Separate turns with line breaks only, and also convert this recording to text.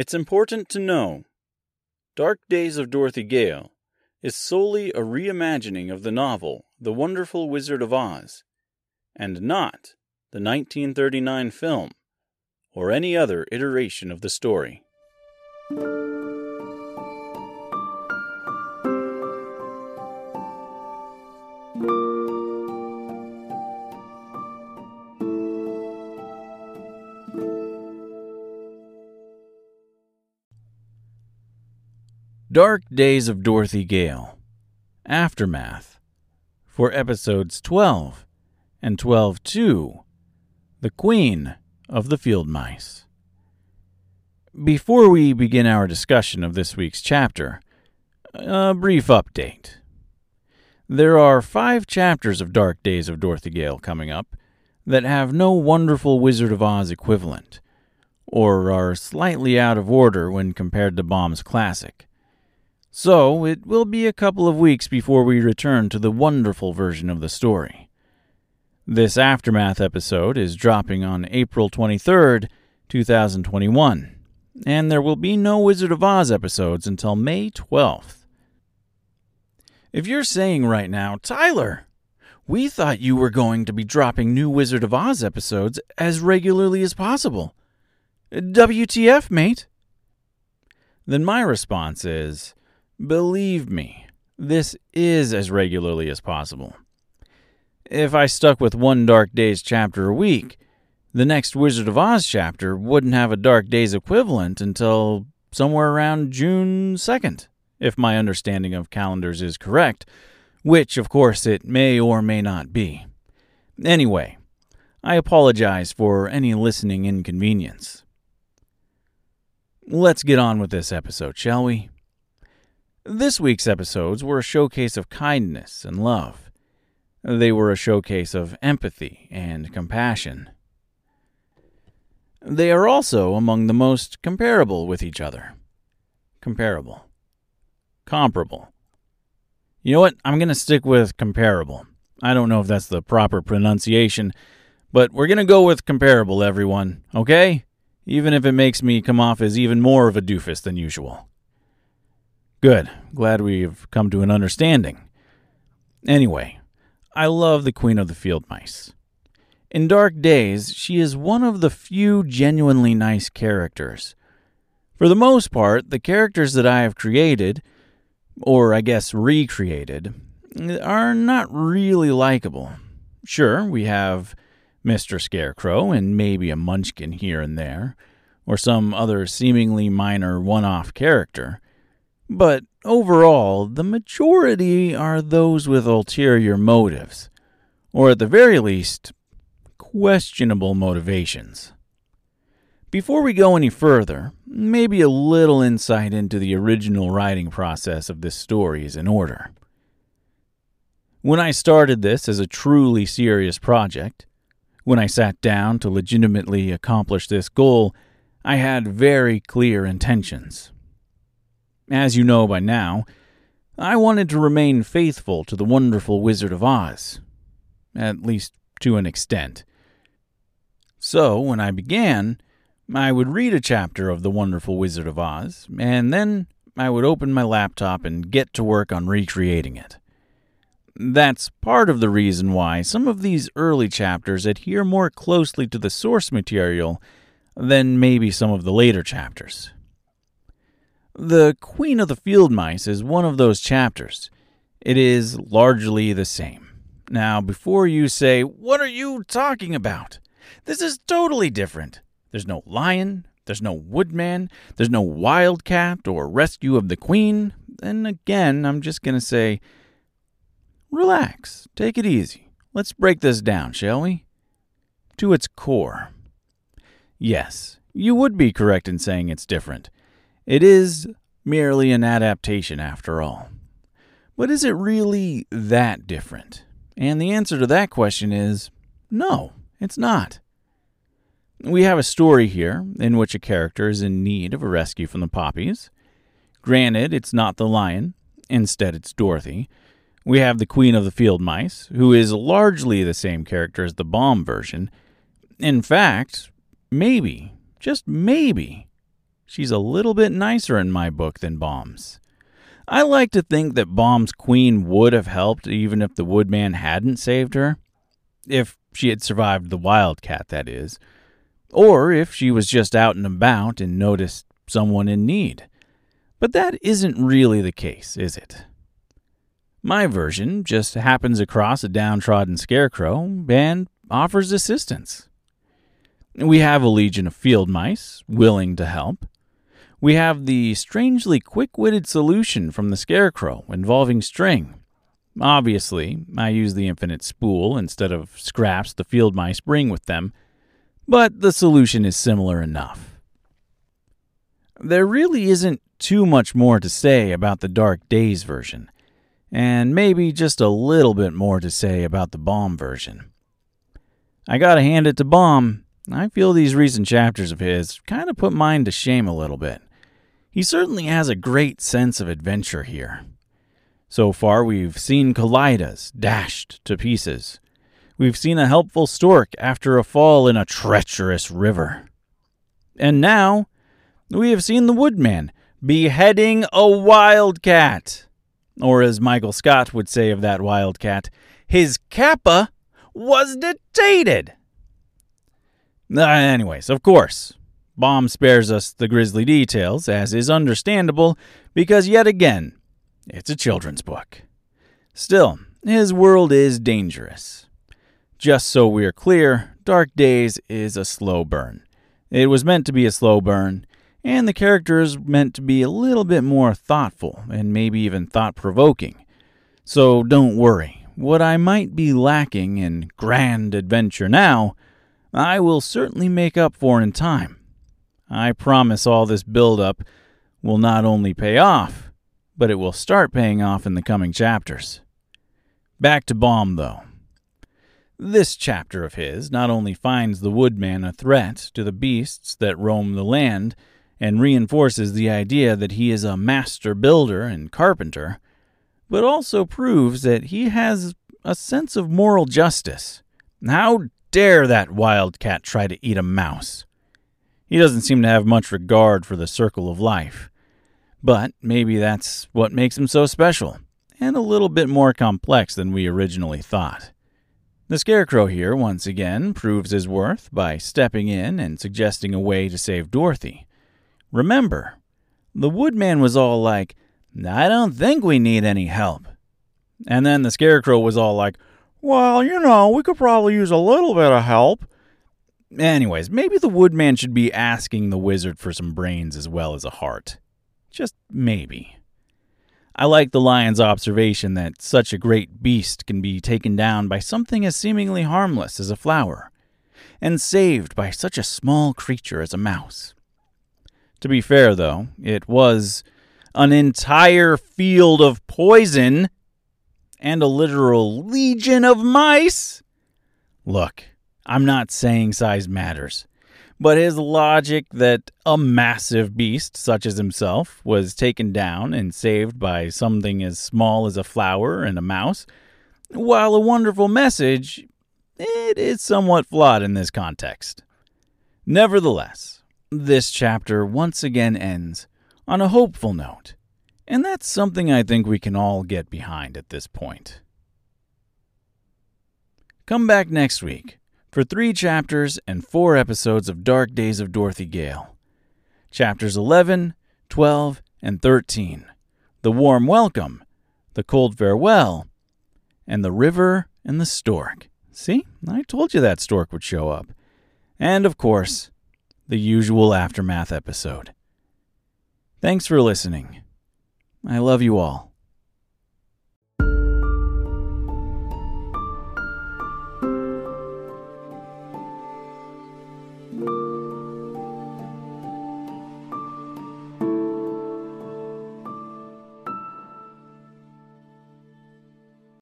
It's important to know Dark Days of Dorothy Gale is solely a reimagining of the novel The Wonderful Wizard of Oz, and not the 1939 film or any other iteration of the story. Dark Days of Dorothy Gale Aftermath for episodes 12 and 12 2 The Queen of the Field Mice. Before we begin our discussion of this week's chapter, a brief update. There are five chapters of Dark Days of Dorothy Gale coming up that have no wonderful Wizard of Oz equivalent, or are slightly out of order when compared to Baum's classic. So it will be a couple of weeks before we return to the wonderful version of the story. This Aftermath episode is dropping on April 23rd, 2021, and there will be no Wizard of Oz episodes until May 12th. If you're saying right now, Tyler, we thought you were going to be dropping new Wizard of Oz episodes as regularly as possible. WTF, mate? Then my response is Believe me, this is as regularly as possible. If I stuck with one Dark Days chapter a week, the next Wizard of Oz chapter wouldn't have a Dark Days equivalent until somewhere around June 2nd, if my understanding of calendars is correct, which, of course, it may or may not be. Anyway, I apologize for any listening inconvenience. Let's get on with this episode, shall we? This week's episodes were a showcase of kindness and love. They were a showcase of empathy and compassion. They are also among the most comparable with each other. Comparable. Comparable. You know what? I'm going to stick with comparable. I don't know if that's the proper pronunciation, but we're going to go with comparable, everyone, okay? Even if it makes me come off as even more of a doofus than usual. Good. Glad we've come to an understanding. Anyway, I love the Queen of the Field Mice. In Dark Days, she is one of the few genuinely nice characters. For the most part, the characters that I have created, or I guess recreated, are not really likable. Sure, we have Mr. Scarecrow and maybe a munchkin here and there, or some other seemingly minor one off character. But overall, the majority are those with ulterior motives, or at the very least, questionable motivations. Before we go any further, maybe a little insight into the original writing process of this story is in order. When I started this as a truly serious project, when I sat down to legitimately accomplish this goal, I had very clear intentions. As you know by now, I wanted to remain faithful to the wonderful Wizard of Oz, at least to an extent. So, when I began, I would read a chapter of The Wonderful Wizard of Oz, and then I would open my laptop and get to work on recreating it. That's part of the reason why some of these early chapters adhere more closely to the source material than maybe some of the later chapters. The Queen of the Field Mice is one of those chapters. It is largely the same. Now, before you say, What are you talking about? This is totally different. There's no lion, there's no woodman, there's no wildcat or rescue of the queen. Then again, I'm just going to say, Relax, take it easy. Let's break this down, shall we? To its core. Yes, you would be correct in saying it's different. It is merely an adaptation after all. But is it really that different? And the answer to that question is no, it's not. We have a story here in which a character is in need of a rescue from the poppies. Granted, it's not the lion, instead, it's Dorothy. We have the Queen of the Field Mice, who is largely the same character as the Baum version. In fact, maybe, just maybe, she's a little bit nicer in my book than Baum's. I like to think that Baum's queen would have helped even if the woodman hadn't saved her. If she had survived the wildcat, that is. Or if she was just out and about and noticed someone in need. But that isn't really the case, is it? My version just happens across a downtrodden scarecrow and offers assistance. We have a legion of field mice willing to help. We have the strangely quick witted solution from the scarecrow involving string. Obviously, I use the infinite spool instead of scraps the field mice bring with them, but the solution is similar enough. There really isn't too much more to say about the Dark Days version, and maybe just a little bit more to say about the Baum version. I gotta hand it to Baum, I feel these recent chapters of his kind of put mine to shame a little bit. He certainly has a great sense of adventure here. So far, we've seen Kalidahs dashed to pieces. We've seen a helpful stork after a fall in a treacherous river. And now, we have seen the woodman beheading a wildcat. Or, as Michael Scott would say of that wildcat, his kappa was detated. Uh, anyways, of course, Baum spares us the grisly details, as is understandable, because yet again, it's a children's book. Still, his world is dangerous. Just so we're clear, Dark Days is a slow burn. It was meant to be a slow burn, and the characters meant to be a little bit more thoughtful and maybe even thought provoking. So don't worry, what I might be lacking in grand adventure now, I will certainly make up for in time. I promise all this build up will not only pay off, but it will start paying off in the coming chapters. Back to Baum, though. This chapter of his not only finds the woodman a threat to the beasts that roam the land, and reinforces the idea that he is a master builder and carpenter, but also proves that he has a sense of moral justice. How dare that wildcat try to eat a mouse? He doesn't seem to have much regard for the circle of life. But maybe that's what makes him so special, and a little bit more complex than we originally thought. The Scarecrow here, once again, proves his worth by stepping in and suggesting a way to save Dorothy. Remember, the Woodman was all like, I don't think we need any help. And then the Scarecrow was all like, Well, you know, we could probably use a little bit of help. Anyways, maybe the Woodman should be asking the wizard for some brains as well as a heart. Just maybe. I like the lion's observation that such a great beast can be taken down by something as seemingly harmless as a flower, and saved by such a small creature as a mouse. To be fair, though, it was an entire field of poison and a literal legion of mice. Look, I'm not saying size matters. But his logic that a massive beast such as himself was taken down and saved by something as small as a flower and a mouse, while a wonderful message, it is somewhat flawed in this context. Nevertheless, this chapter once again ends on a hopeful note, and that's something I think we can all get behind at this point. Come back next week for three chapters and four episodes of Dark Days of Dorothy Gale. Chapters 11, 12, and 13 The Warm Welcome, The Cold Farewell, and The River and the Stork. See, I told you that stork would show up. And, of course, the usual Aftermath episode. Thanks for listening. I love you all.